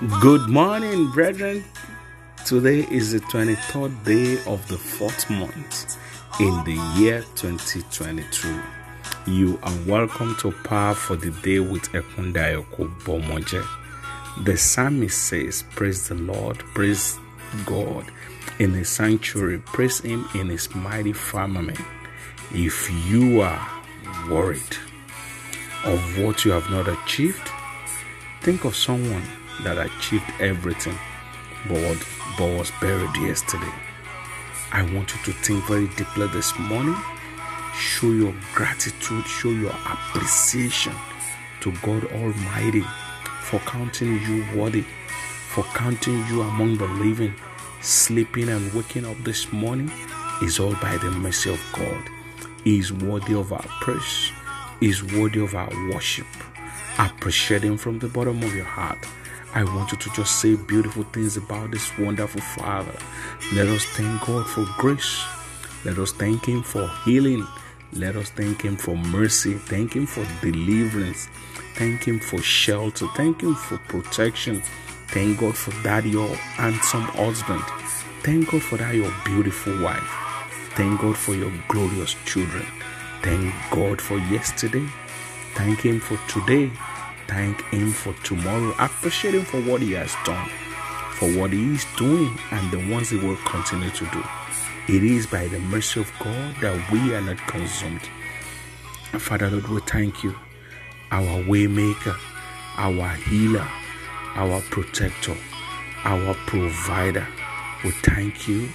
Good morning, brethren. Today is the 23rd day of the fourth month in the year 2022. You are welcome to Power for the Day with Ekundayoko Bomoje. The psalmist says, Praise the Lord, praise God in his sanctuary, praise him in his mighty firmament. If you are worried of what you have not achieved, think of someone that achieved everything but, but was buried yesterday. I want you to think very deeply this morning. Show your gratitude, show your appreciation to God Almighty for counting you worthy, for counting you among the living. Sleeping and waking up this morning is all by the mercy of God. He is worthy of our praise, He is worthy of our worship. Appreciate Him from the bottom of your heart. I want you to just say beautiful things about this wonderful Father. Let us thank God for grace. Let us thank Him for healing. Let us thank Him for mercy. Thank Him for deliverance. Thank Him for shelter. Thank Him for protection. Thank God for that your handsome husband. Thank God for that your beautiful wife. Thank God for your glorious children. Thank God for yesterday. Thank Him for today. Thank Him for tomorrow. Appreciate Him for what He has done, for what He is doing, and the ones He will continue to do. It is by the mercy of God that we are not consumed. Father Lord, we thank you, our waymaker, our healer, our protector, our provider. We thank you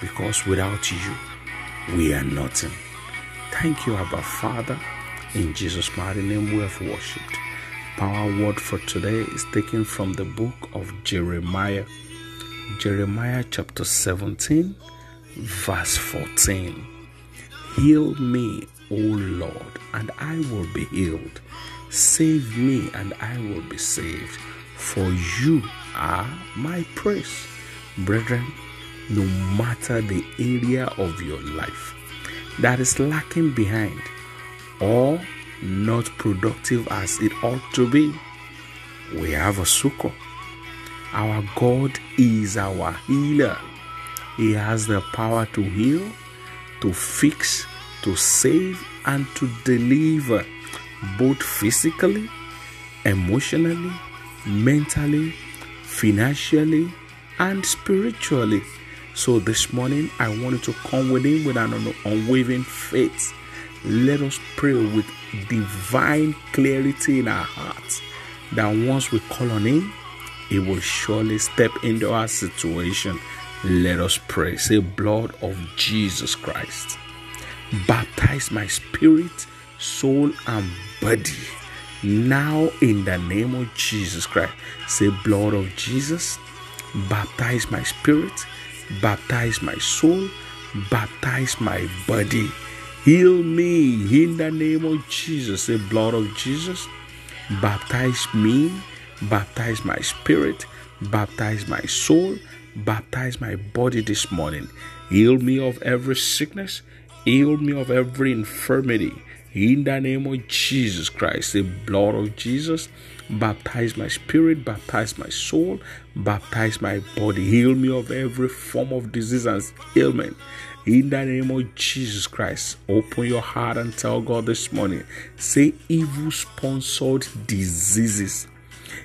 because without you, we are nothing. Thank you, Abba Father. In Jesus' mighty name, we have worshipped. Power word for today is taken from the book of Jeremiah, Jeremiah chapter 17, verse 14. Heal me, O Lord, and I will be healed. Save me, and I will be saved, for you are my praise. Brethren, no matter the area of your life that is lacking behind or not productive as it ought to be, we have a succor. Our God is our healer. He has the power to heal, to fix, to save, and to deliver, both physically, emotionally, mentally, financially, and spiritually. So this morning, I wanted to come with Him with an unwavering faith. Let us pray with divine clarity in our hearts that once we call on Him, He will surely step into our situation. Let us pray. Say, blood of Jesus Christ, baptize my spirit, soul, and body. Now, in the name of Jesus Christ, say, blood of Jesus, baptize my spirit, baptize my soul, baptize my body. Heal me in the name of Jesus. The blood of Jesus. Baptize me. Baptize my spirit. Baptize my soul. Baptize my body this morning. Heal me of every sickness. Heal me of every infirmity. In the name of Jesus Christ, the blood of Jesus, baptize my spirit, baptize my soul, baptize my body. Heal me of every form of disease and ailment. In the name of Jesus Christ, open your heart and tell God this morning. Say evil sponsored diseases,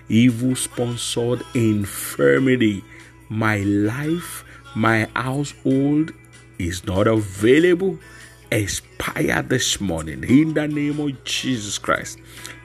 evil sponsored infirmity. My life, my household is not available. Expire this morning in the name of Jesus Christ.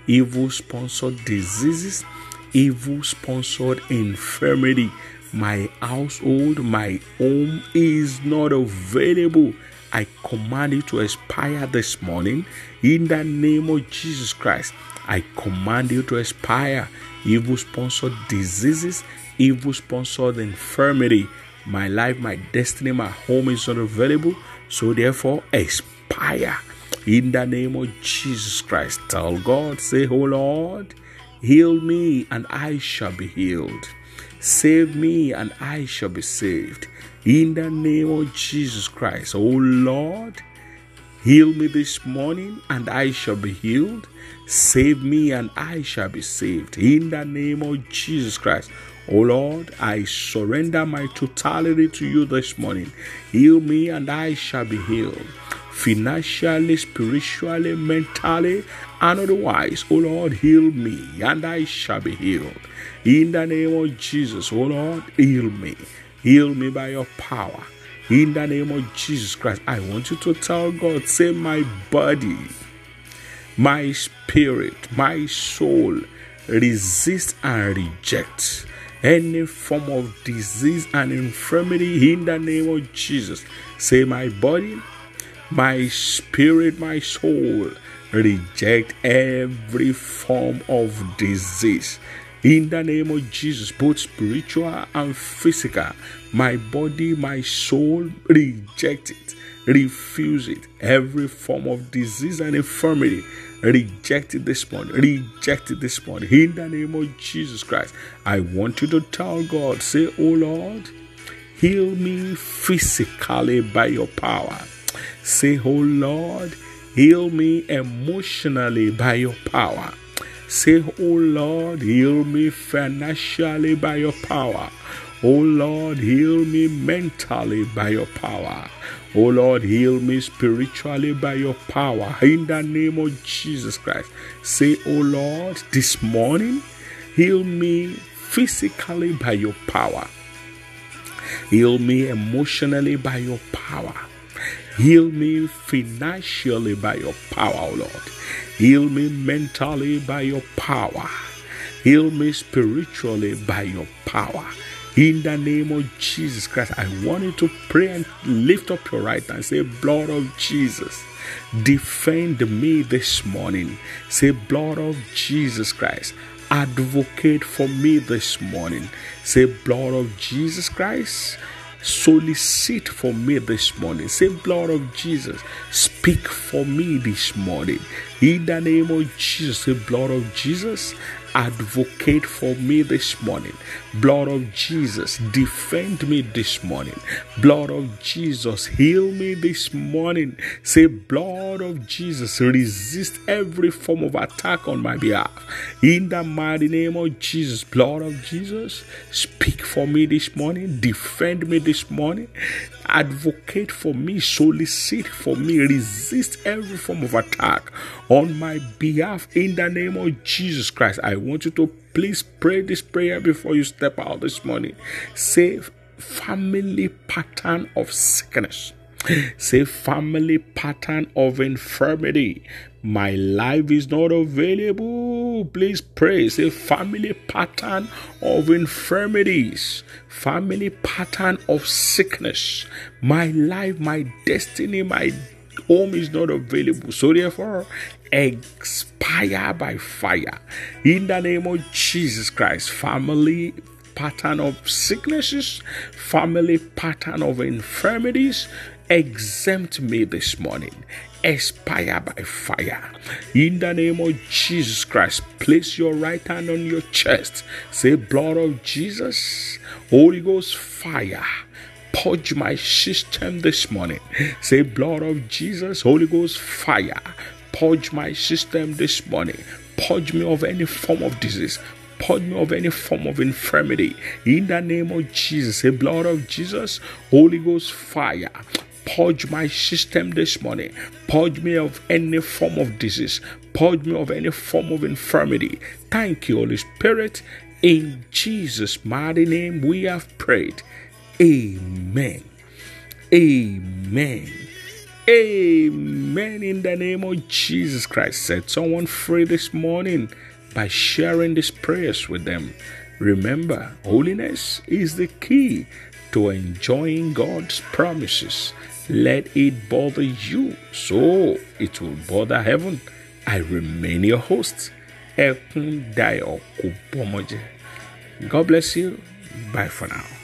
Evil sponsored diseases, evil sponsored infirmity my household, my home is not available. I command you to expire this morning in the name of Jesus Christ. I command you to expire evil sponsored diseases, evil sponsored infirmity. My life, my destiny, my home is not available. So therefore, expire in the name of Jesus Christ. Tell God, say, Oh Lord, heal me and I shall be healed. Save me, and I shall be saved. In the name of Jesus Christ, Oh Lord, Heal me this morning, and I shall be healed. Save me, and I shall be saved. In the name of Jesus Christ. Oh Lord, I surrender my totality to you this morning. Heal me, and I shall be healed. Financially, spiritually, mentally, and otherwise, oh Lord, heal me, and I shall be healed. In the name of Jesus, oh Lord, heal me. Heal me by your power. In the name of Jesus Christ, I want you to tell God, say, my body, my spirit, my soul, resist and reject any form of disease and infirmity in the name of Jesus. Say, my body, my spirit, my soul, reject every form of disease in the name of Jesus, both spiritual and physical, my body, my soul reject it, refuse it. Every form of disease and infirmity, reject this point. Reject this point. In the name of Jesus Christ, I want you to tell God, say, Oh Lord, heal me physically by your power. Say, Oh Lord, heal me emotionally by your power. Say, Oh Lord, heal me financially by your power. Oh Lord, heal me mentally by your power. Oh Lord, heal me spiritually by your power. In the name of Jesus Christ. Say, Oh Lord, this morning, heal me physically by your power. Heal me emotionally by your power. Heal me financially by your power, oh Lord. Heal me mentally by your power. Heal me spiritually by your power. In the name of Jesus Christ, I want you to pray and lift up your right hand. Say, Blood of Jesus, defend me this morning. Say, Blood of Jesus Christ, advocate for me this morning. Say, Blood of Jesus Christ, solicit for me this morning. Say, blood of Jesus, speak for me this morning. In the name of Jesus, say, blood of Jesus, advocate for me this morning. Blood of Jesus, defend me this morning. Blood of Jesus, heal me this morning. Say, blood of Jesus, resist every form of attack on my behalf. In the mighty name of Jesus, blood of Jesus, speak for me this morning. Defend me this morning. Advocate for me, solicit for me, resist every form of attack on my behalf in the name of Jesus Christ. I want you to please pray this prayer before you step out this morning. Say, family pattern of sickness. Say, family pattern of infirmity. My life is not available. Please pray. Say, family pattern of infirmities. Family pattern of sickness. My life, my destiny, my home is not available. So therefore, expire by fire. In the name of Jesus Christ, family pattern of sicknesses, family pattern of infirmities, exempt me this morning. Expire by fire. In the name of Jesus Christ, place your right hand on your chest. Say, Blood of Jesus, Holy Ghost fire purge my system this morning. Say, Blood of Jesus, Holy Ghost fire, purge my system this morning. Purge me of any form of disease. Purge me of any form of infirmity. In the name of Jesus, say, Blood of Jesus, Holy Ghost fire. Purge my system this morning. Purge me of any form of disease. Purge me of any form of infirmity. Thank you, Holy Spirit. In Jesus' mighty name, we have prayed. Amen. Amen. Amen. In the name of Jesus Christ. Set someone free this morning by sharing these prayers with them. Remember, holiness is the key to enjoying God's promises. Let it bother you so it will bother heaven. I remain your host, Ekundayo God bless you. Bye for now.